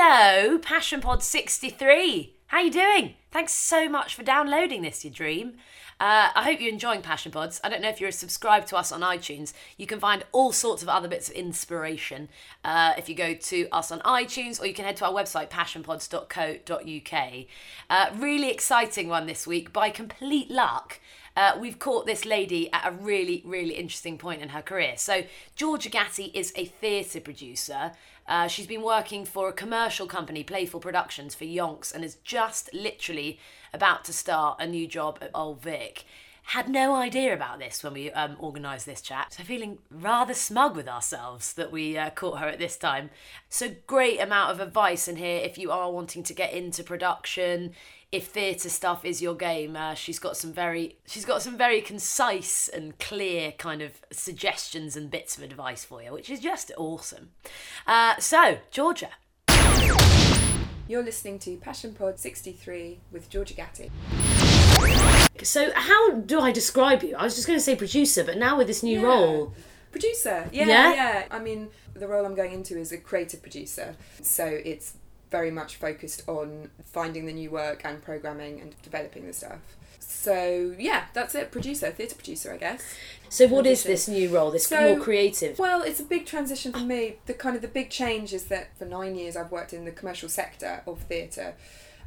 Hello, Passion Pod 63. How are you doing? Thanks so much for downloading this, you dream. Uh, I hope you're enjoying Passion Pods. I don't know if you're subscribed to us on iTunes. You can find all sorts of other bits of inspiration uh, if you go to us on iTunes, or you can head to our website, passionpods.co.uk. Uh, really exciting one this week. By complete luck, uh, we've caught this lady at a really, really interesting point in her career. So, Georgia Gatti is a theatre producer. Uh, she's been working for a commercial company, Playful Productions, for yonks, and is just literally about to start a new job at Old Vic. Had no idea about this when we um, organised this chat, so feeling rather smug with ourselves that we uh, caught her at this time. So, great amount of advice in here if you are wanting to get into production, if theatre stuff is your game, uh, she's got some very she's got some very concise and clear kind of suggestions and bits of advice for you, which is just awesome. Uh, so, Georgia. You're listening to Passion Pod 63 with Georgia Gatti. So, how do I describe you? I was just going to say producer, but now with this new Yeah. role, Producer, yeah, Yeah? yeah, I mean, the role I'm going into is a creative producer, so it's very much focused on finding the new work and programming and developing the stuff. So yeah, that's it. Producer, theatre producer, I guess. so what is this new role? This So- more creative. Well, it's a big transition for me. The kind of the big change is that for nine years I've worked in the commercial sector of theatre.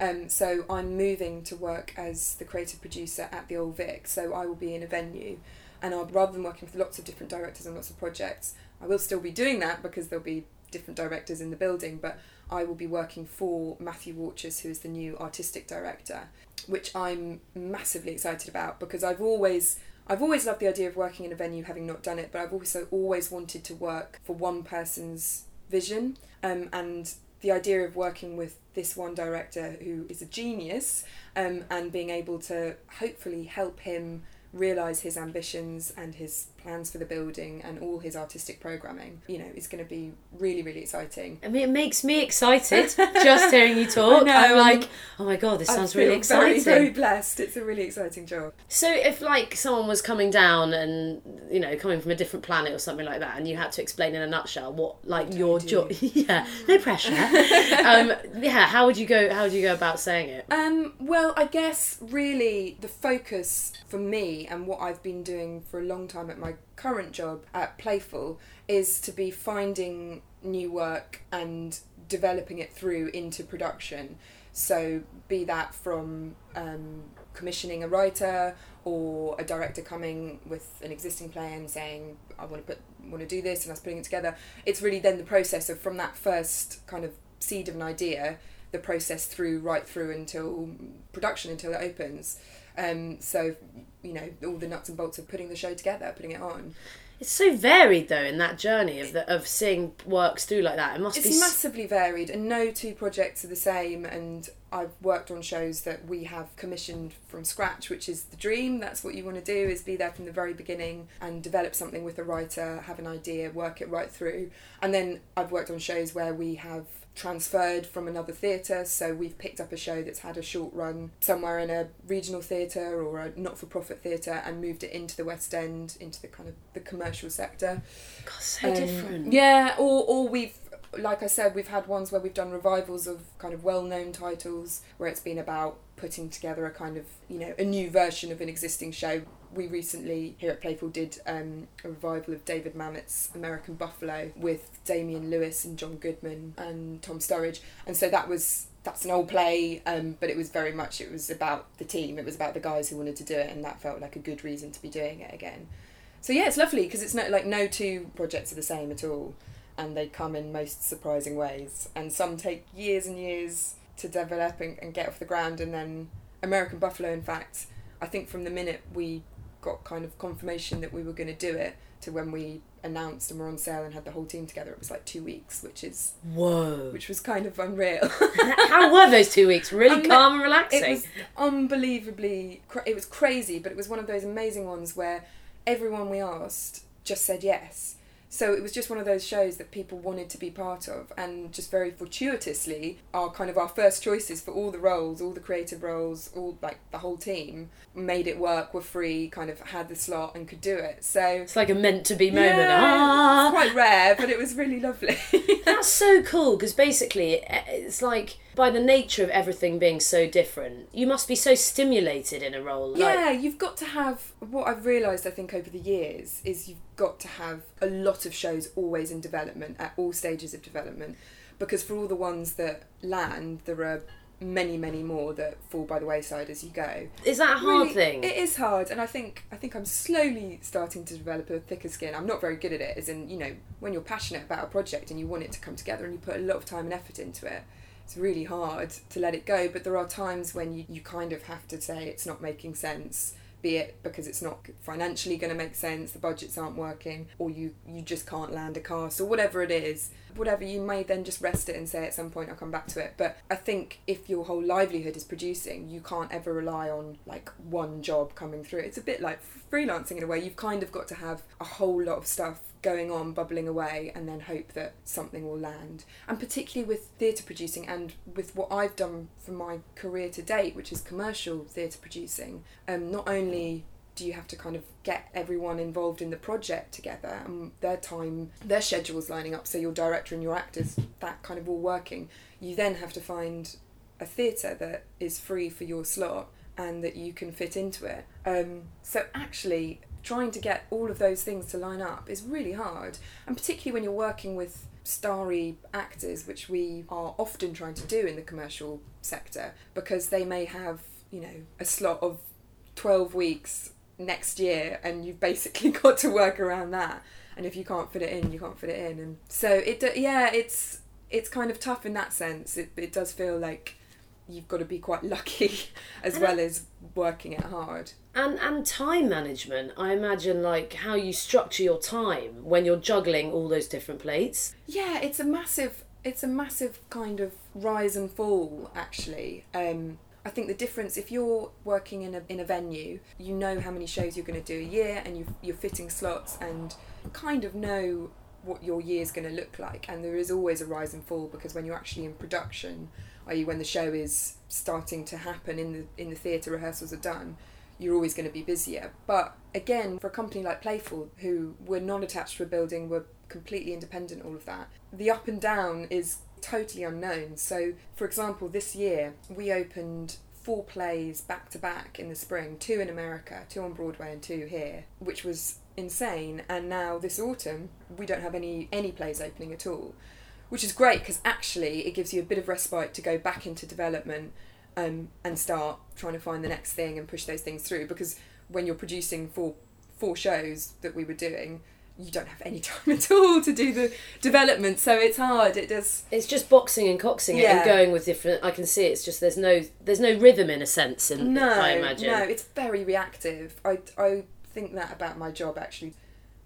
Um, so I'm moving to work as the creative producer at the Old Vic. So I will be in a venue, and I'll, rather than working with lots of different directors and lots of projects, I will still be doing that because there'll be different directors in the building. But I will be working for Matthew Warchus, who is the new artistic director, which I'm massively excited about because I've always I've always loved the idea of working in a venue, having not done it, but I've also always wanted to work for one person's vision. Um, and the idea of working with this one director who is a genius um, and being able to hopefully help him realize his ambitions and his plans for the building and all his artistic programming, you know, is going to be really, really exciting. I mean, it makes me excited just hearing you talk. know, I'm like, oh my god, this I sounds really exciting. Very, very blessed. It's a really exciting job. So if like someone was coming down and you know coming from a different planet or something like that, and you had to explain in a nutshell what like your job, yeah, no pressure. um, yeah, how would you go? How would you go about saying it? Um, well, I guess really the focus for me and what I've been doing for a long time at my current job at Playful is to be finding new work and developing it through into production. So, be that from um, commissioning a writer or a director coming with an existing play and saying, I want to put want to do this and us putting it together. It's really then the process of from that first kind of seed of an idea, the process through right through until production until it opens. Um, so you know all the nuts and bolts of putting the show together, putting it on. It's so varied though in that journey of the, of seeing works through like that. It must It's be. massively varied, and no two projects are the same. And I've worked on shows that we have commissioned from scratch, which is the dream. That's what you want to do: is be there from the very beginning and develop something with a writer, have an idea, work it right through. And then I've worked on shows where we have transferred from another theatre so we've picked up a show that's had a short run somewhere in a regional theatre or a not-for-profit theatre and moved it into the west end into the kind of the commercial sector God, so um, different. Yeah, or or we've like I said, we've had ones where we've done revivals of kind of well-known titles where it's been about putting together a kind of you know a new version of an existing show. We recently here at Playful did um, a revival of David Mamet's American Buffalo with Damian Lewis and John Goodman and Tom Sturridge, and so that was that's an old play, um, but it was very much it was about the team. It was about the guys who wanted to do it, and that felt like a good reason to be doing it again. So yeah, it's lovely because it's not like no two projects are the same at all, and they come in most surprising ways. And some take years and years to develop and, and get off the ground. And then American Buffalo, in fact, I think from the minute we got kind of confirmation that we were going to do it to when we announced and were on sale and had the whole team together, it was like two weeks, which is Whoa. which was kind of unreal. How were those two weeks? Really Um, calm and relaxing. It was unbelievably. Cra- it was crazy, but it was one of those amazing ones where everyone we asked just said yes. So it was just one of those shows that people wanted to be part of, and just very fortuitously, our kind of our first choices for all the roles, all the creative roles, all like the whole team made it work, were free, kind of had the slot and could do it. So It's like a meant to be moment. yeah, ah! it's quite rare, but it was really lovely. That's so cool because basically eh, it's like by the nature of everything being so different, you must be so stimulated in a role. Like, Yeah, you've got to have what I've realised I think over the years is you've got to have a lot of shows always in development at all stages of development because for all the ones that land there are many many more that fall by the wayside as you go. Is that a hard Really, thing? It is hard and I think I think I'm slowly starting to develop a thicker skin. I'm not very good at it as in, you know, when you're passionate about a project and you want it to come together and you put a lot of time and effort into it it's really hard to let it go but there are times when you, you kind of have to say it's not making sense be it because it's not financially going to make sense the budgets aren't working or you you just can't land a cast or whatever it is whatever you may then just rest it and say at some point i'll come back to it. But i think if your whole livelihood is producing you can't ever rely on like one job coming through. It's a bit like freelancing in a way. You've kind of got to have a whole lot of stuff going on, bubbling away, and then hope that something will land. And particularly with theatre producing and with what I've done for my career to date, which is commercial theatre producing, um, not only do you have to kind of get everyone involved in the project together? And their time, their schedules lining up, so your director and your actors, that kind of all working, you then have to find a theatre that is free for your slot and that you can fit into it. Um, so actually, trying to get all of those things to line up is really hard, and particularly when you're working with starry actors, which we are often trying to do in the commercial sector, because they may have, you know, a slot of 12 weeks next year, and you've basically got to work around that. And if you can't fit it in, you can't fit it in. And so it, yeah, it's it's kind of tough in that sense. It, it does feel like you've got to be quite lucky as well as working it hard. And and time management. I imagine like how you structure your time when you're juggling all those different plates. Yeah, it's a massive it's a massive kind of rise and fall actually. Um I think the difference if you're working in a in a venue, you know how many shows you're going to do a year and you you're fitting slots and kind of know what your year's going to look like and there is always a rise and fall because when you're actually in production, i.e. when the show is starting to happen in the in the theatre rehearsals are done, you're always going to be busier. But again, for a company like Playful, who were non attached to a building, were completely independent, all of that, the up and down is totally unknown. So, for example, this year we opened four plays back to back in the spring two in America, two on Broadway, and two here, which was insane. And now this autumn, we don't have any, any plays opening at all. Which is great because actually it gives you a bit of respite to go back into development um, and start trying to find the next thing and push those things through because when you're producing four four shows that we were doing you don't have any time at all to do the development so it's hard it does It's just boxing and coxing it and going with different. I can see it's just there's no there's no rhythm in a sense. In, no I imagine. no it's very reactive I, I think that about my job actually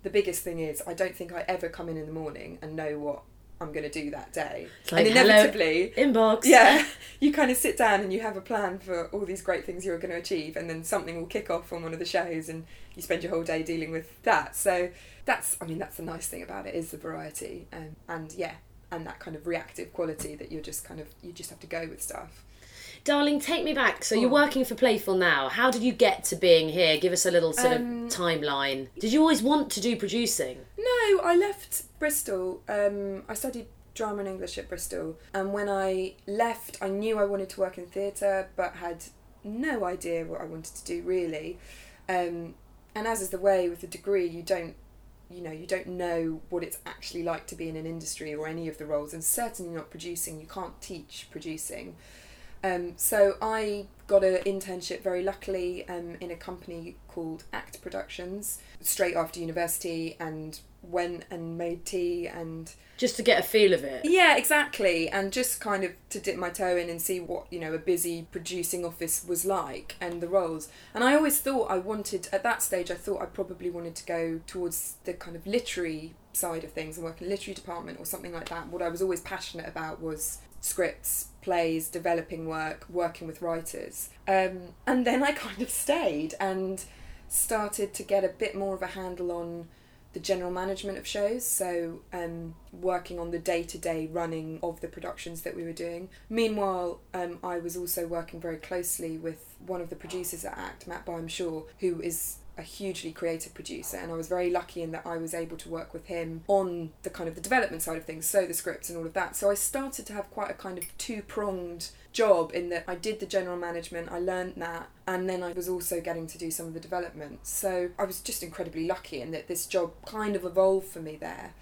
the biggest thing is I don't think I ever come in in the morning and know what I'm going to do that day It's like, and hello, inevitably inbox. yeah you kind of sit down and you have a plan for all these great things you're going to achieve and then something will kick off on one of the shows and you spend your whole day dealing with that so that's i mean that's the nice thing about it is the variety and and yeah and that kind of reactive quality that you're just kind of you just have to go with stuff Darling, take me back. So you're Oh. working for Playful now. How did you get to being here? Give us a little sort Um, of timeline. Did you always want to do producing? no i left bristol um, i studied drama and english at bristol. And when i left i knew i wanted to work in theatre but had no idea what i wanted to do really. Um, and as is the way with a degree you don't you know you don't know what it's actually like to be in an industry or any of the roles and certainly not producing. You can't teach producing. Um, so I got an internship very luckily um, in a company called Act Productions straight after university and went and made tea and Just to get a feel of it. yeah exactly and just kind of to dip my toe in and see what you know a busy producing office was like and the roles and I always thought I wanted at that stage I thought I probably wanted to go towards the kind of literary side of things and work in a literary department or something like that what I was always passionate about was scripts plays developing work working with writers um, and then I kind of stayed and started to get a bit more of a handle on the general management of shows, so um, working on the day to day running of the productions that we were doing. Meanwhile, um, I was also working very closely with one of the producers at ACT, Matt Byam-Shaw, who is a hugely creative producer and I was very lucky in that I was able to work with him on the kind of the development side of things so the scripts and all of that. So I started to have quite a kind of two-pronged job in that I did the general management I learned that and then I was also getting to do some of the development. So I was just incredibly lucky in that this job kind of evolved for me there.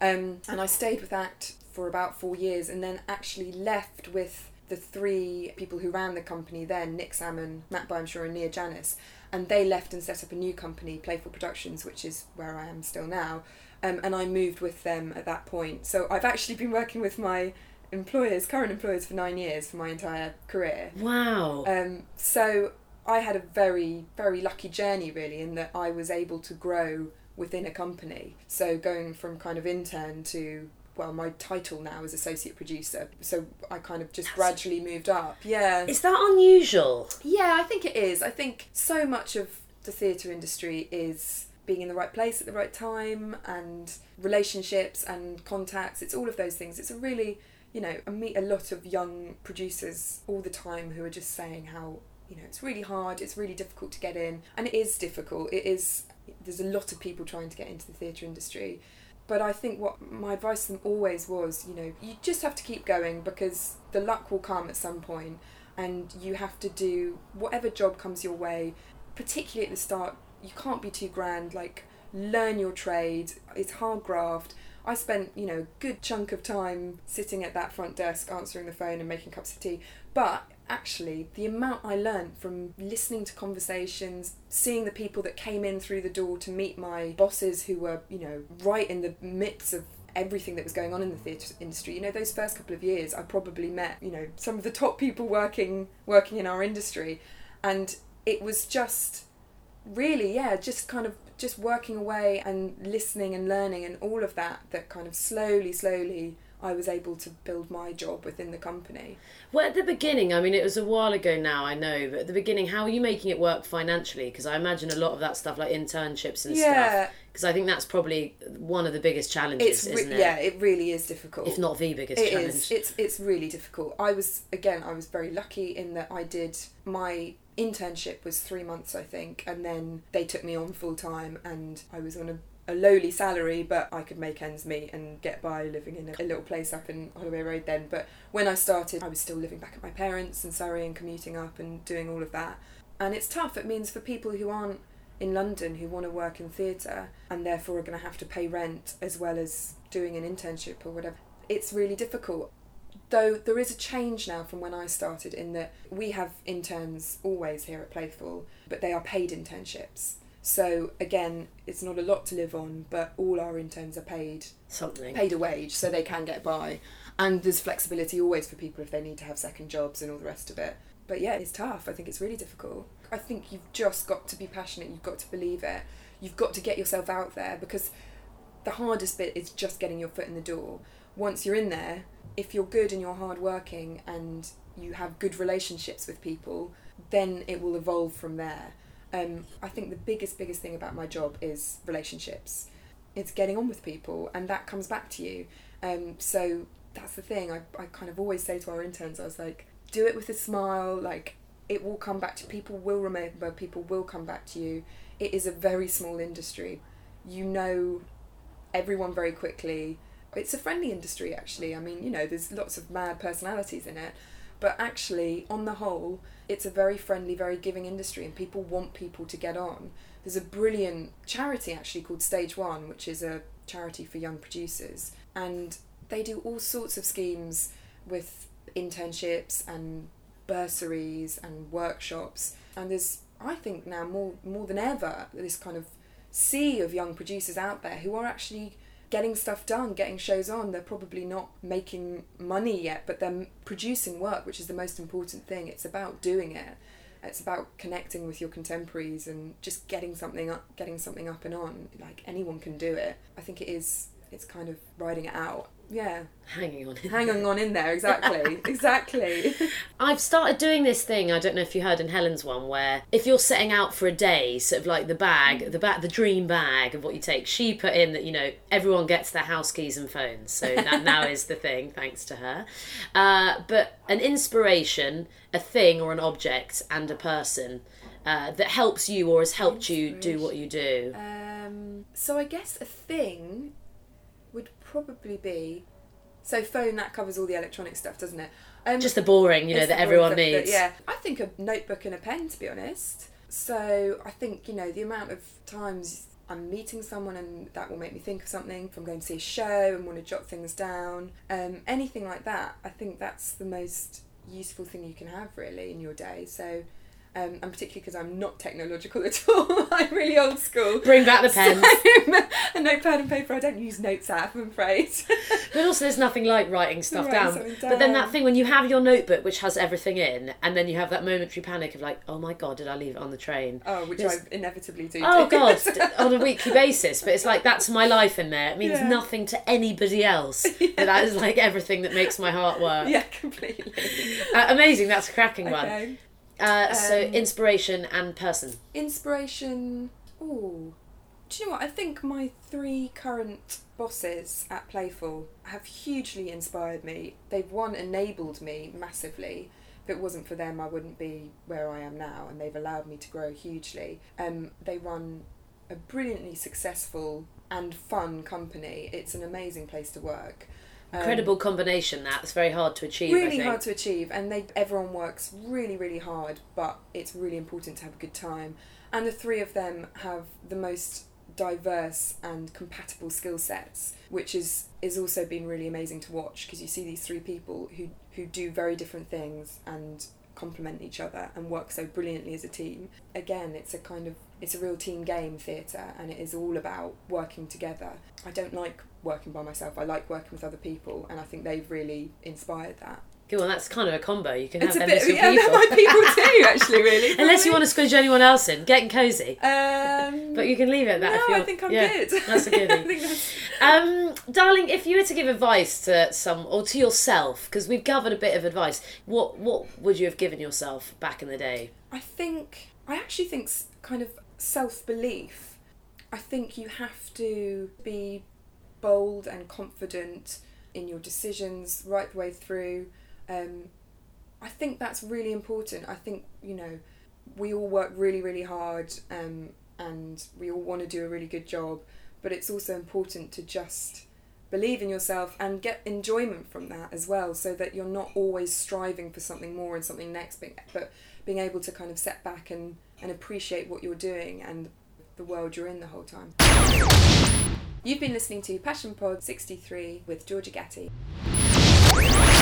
Um, and I stayed with ACT for about four years and then actually left with the three people who ran the company then Nick Salmon, Matt Byam-Shaw and Nia Janis and they left and set up a new company, Playful Productions, which is where I am still now. Um, and I moved with them at that point. So I've actually been working with my employers, current employers, for nine years for my entire career. Wow. Um, so I had a very, very lucky journey, really, in that I was able to grow within a company. So going from kind of intern to well, my title now is associate producer. So I kind of just gradually moved up. Yeah. Is that unusual? Yeah, I think it is. I think so much of the theatre industry is being in the right place at the right time and relationships and contacts. It's all of those things. It's a really, you know, I meet a lot of young producers all the time who are just saying how, you know, it's really hard, it's really difficult to get in. And it is difficult. It is, there's a lot of people trying to get into the theatre industry but I think what my advice to them always was, you know, you just have to keep going because the luck will come at some point and you have to do whatever job comes your way, particularly at the start. You can't be too grand, like, learn your trade, it's hard graft. I spent, you know, a good chunk of time sitting at that front desk answering the phone and making cups of tea. But actually the amount I learned from listening to conversations, seeing the people that came in through the door to meet my bosses who were, you know, right in the midst of everything that was going on in the theatre industry. You know, those first couple of years I probably met, you know, some of the top people working working in our industry and it was just really, yeah, just kind of just working away and listening and learning and all of that that kind of slowly, slowly I was able to build my job within the company. Well, at the beginning, I mean, it was a while ago now, I know, but at the beginning, how are you making it work financially? Because I imagine a lot of that stuff, like internships and yeah. stuff, because I think that's probably one of the biggest challenges, re- isn't it? Yeah, it really is difficult. If not the biggest it challenge. Is. It's, it's really difficult. I was, again, I was very lucky in that I did my internship was three months, I think, and then they took me on full time, and I was on a a lowly salary, but I could make ends meet and get by living in a, a, little place up in Holloway Road then. But when I started, I was still living back at my parents in Surrey and commuting up and doing all of that. And it's tough. It means for people who aren't in London who want to work in theatre and therefore are going to have to pay rent as well as doing an internship or whatever, it's really difficult. Though there is a change now from when I started in that we have interns always here at Playful, but they are paid internships. So again, it's not a lot to live on, but all our interns are paid something, paid a wage, so they can get by. And there's flexibility always for people if they need to have second jobs and all the rest of it. But yeah, it's tough. I think it's really difficult. I think you've just got to be passionate. You've got to believe it. You've got to get yourself out there because the hardest bit is just getting your foot in the door. Once you're in there, if you're good and you're hardworking and you have good relationships with people, then it will evolve from there um, I think the biggest, biggest thing about my job is relationships. It's getting on with people, and that comes back to you. Um, so that's the thing. I, I kind of always say to our interns, I was like, do it with a smile. Like, it will come back to people, will remember, people will come back to you. It is a very small industry. You know everyone very quickly. It's a friendly industry, actually. I mean, you know, there's lots of mad personalities in it. But actually, on the whole, it's a very friendly, very giving industry, and people want people to get on. There's a brilliant charity actually called Stage One, which is a charity for young producers, and they do all sorts of schemes with internships and bursaries and workshops. And there's, I think, now more more than ever, this kind of sea of young producers out there who are actually getting stuff done, getting shows on. They're probably not making money yet, but they're producing work, which is the most important thing. It's about doing it. It's about connecting with your contemporaries and just getting something up, getting something up and on. Like anyone can do it. I think it is. It's kind of riding it out yeah, Hanging on. in hanging on in there. Exactly, exactly. I've started doing this thing. I don't know if you heard in Helen's one, where if you're setting out for a day, sort of like the bag, the bag, the dream bag of what you take. She put in that you know everyone gets their house keys and phones, so that now is the thing, thanks to her. Uh, but an inspiration, a thing or an object, and a person uh, that helps you or has helped you do what you do. Um, so I guess a thing would probably be. So phone that covers all the electronic stuff, doesn't it? Um, Just the boring, you know, that everyone needs. that- yeah, I think a notebook and a pen, to be honest. So I think you know the amount of times I'm meeting someone and that will make me think of something. If I'm going to see a show and want to jot things down, um, anything like that, I think that's the most useful thing you can have really in your day. So. Um, and particularly because I'm not technological at all, I'm really old school. Bring back the pen. So, a notepad and paper. I don't use Notes app, I'm afraid. But also, there's nothing like writing stuff down. something But then that thing when you have your notebook which has everything in, and then you have that momentary panic of like, oh my god, did I leave it on the train? oh, which. I inevitably do. Oh do. god, on a weekly basis. But it's like that's my life in there. It means Yeah. nothing to anybody else. But that is like everything that makes my heart work. yeah, completely. Uh, amazing. That's a cracking one. Uh, so Um, inspiration and person. Inspiration. Ooh. Do you know what? I think my three current bosses at Playful have hugely inspired me. They've one enabled me massively. If it wasn't for them, I wouldn't be where I am now, and they've allowed me to grow hugely. Um, they run a brilliantly successful and fun company. It's an amazing place to work. Um, Incredible combination. That it's very hard to achieve. Really hard to achieve and they everyone works really really hard but it's really important to have a good time and the three of them have the most diverse and compatible skill sets which is is also been really amazing to watch because you see these three people who who do very different things and complement each other and work so brilliantly as a team again it's a kind of it's a real team game theatre and it is all about working together i don't like working by myself i like working with other people and i think they've really inspired that Good. Well, that's kind of a combo. You can it's a have bit endless yeah people. my people too actually really Unless you want to squidge anyone else in, getting cozy. um But you can leave it at that. if no i think i'm yeah, good That's a goodie. think that's- Um, darling, if you were to give advice to some or to yourself, because we've gathered a bit of advice, what what would you have given yourself back in the day? I think I actually think kind of self belief. I think you have to be bold and confident in your decisions right the way through. Um, I think that's really important. I think you know we all work really really hard um, and we all want to do a really good job, but it's also important to just believe in yourself and get enjoyment from that as well so that you're not always striving for something more and something next but- being able to kind of set back and, and appreciate what you're doing and the world you're in the whole time. You've been listening to Passion Pod 63 with Georgia Gatti.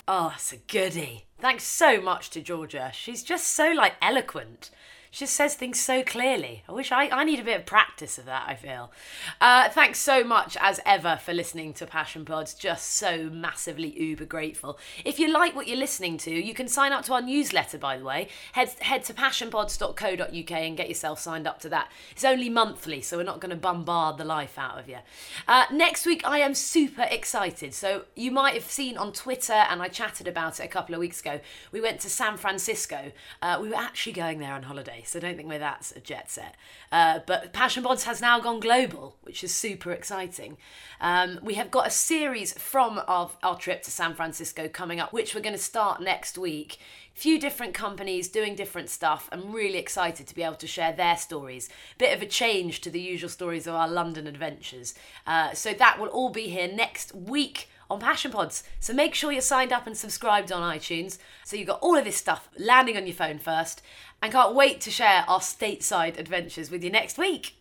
Oh, it's a goodie. Thanks so much to Georgia. She's just so like eloquent. She just says things so clearly. I wish I, I need a bit of practice of that, I feel. Uh, thanks so much, as ever, for listening to Passion Pods. Just so massively uber grateful. If you like what you're listening to, you can sign up to our newsletter, by the way. Head, head to passionpods.co.uk and get yourself signed up to that. It's only monthly, so we're not going to bombard the life out of you. Uh, next week, I am super excited. So you might have seen on Twitter, and I chatted about it a couple of weeks ago. We went to San Francisco. Uh, we were actually going there on holiday, so don't think we're that a jet set. Uh, but Passion Pods has now gone global, which is super exciting. Um, we have got a series from our, our trip to San Francisco coming up, which we're going to start next week. Few different companies doing different stuff. I'm really excited to be able to share their stories. Bit of a change to the usual stories of our London adventures. Uh, so that will all be here next week on Passion Pods. So make sure you're signed up and subscribed on iTunes so you've got all of this stuff landing on your phone first. And can't wait to share our stateside adventures with you next week.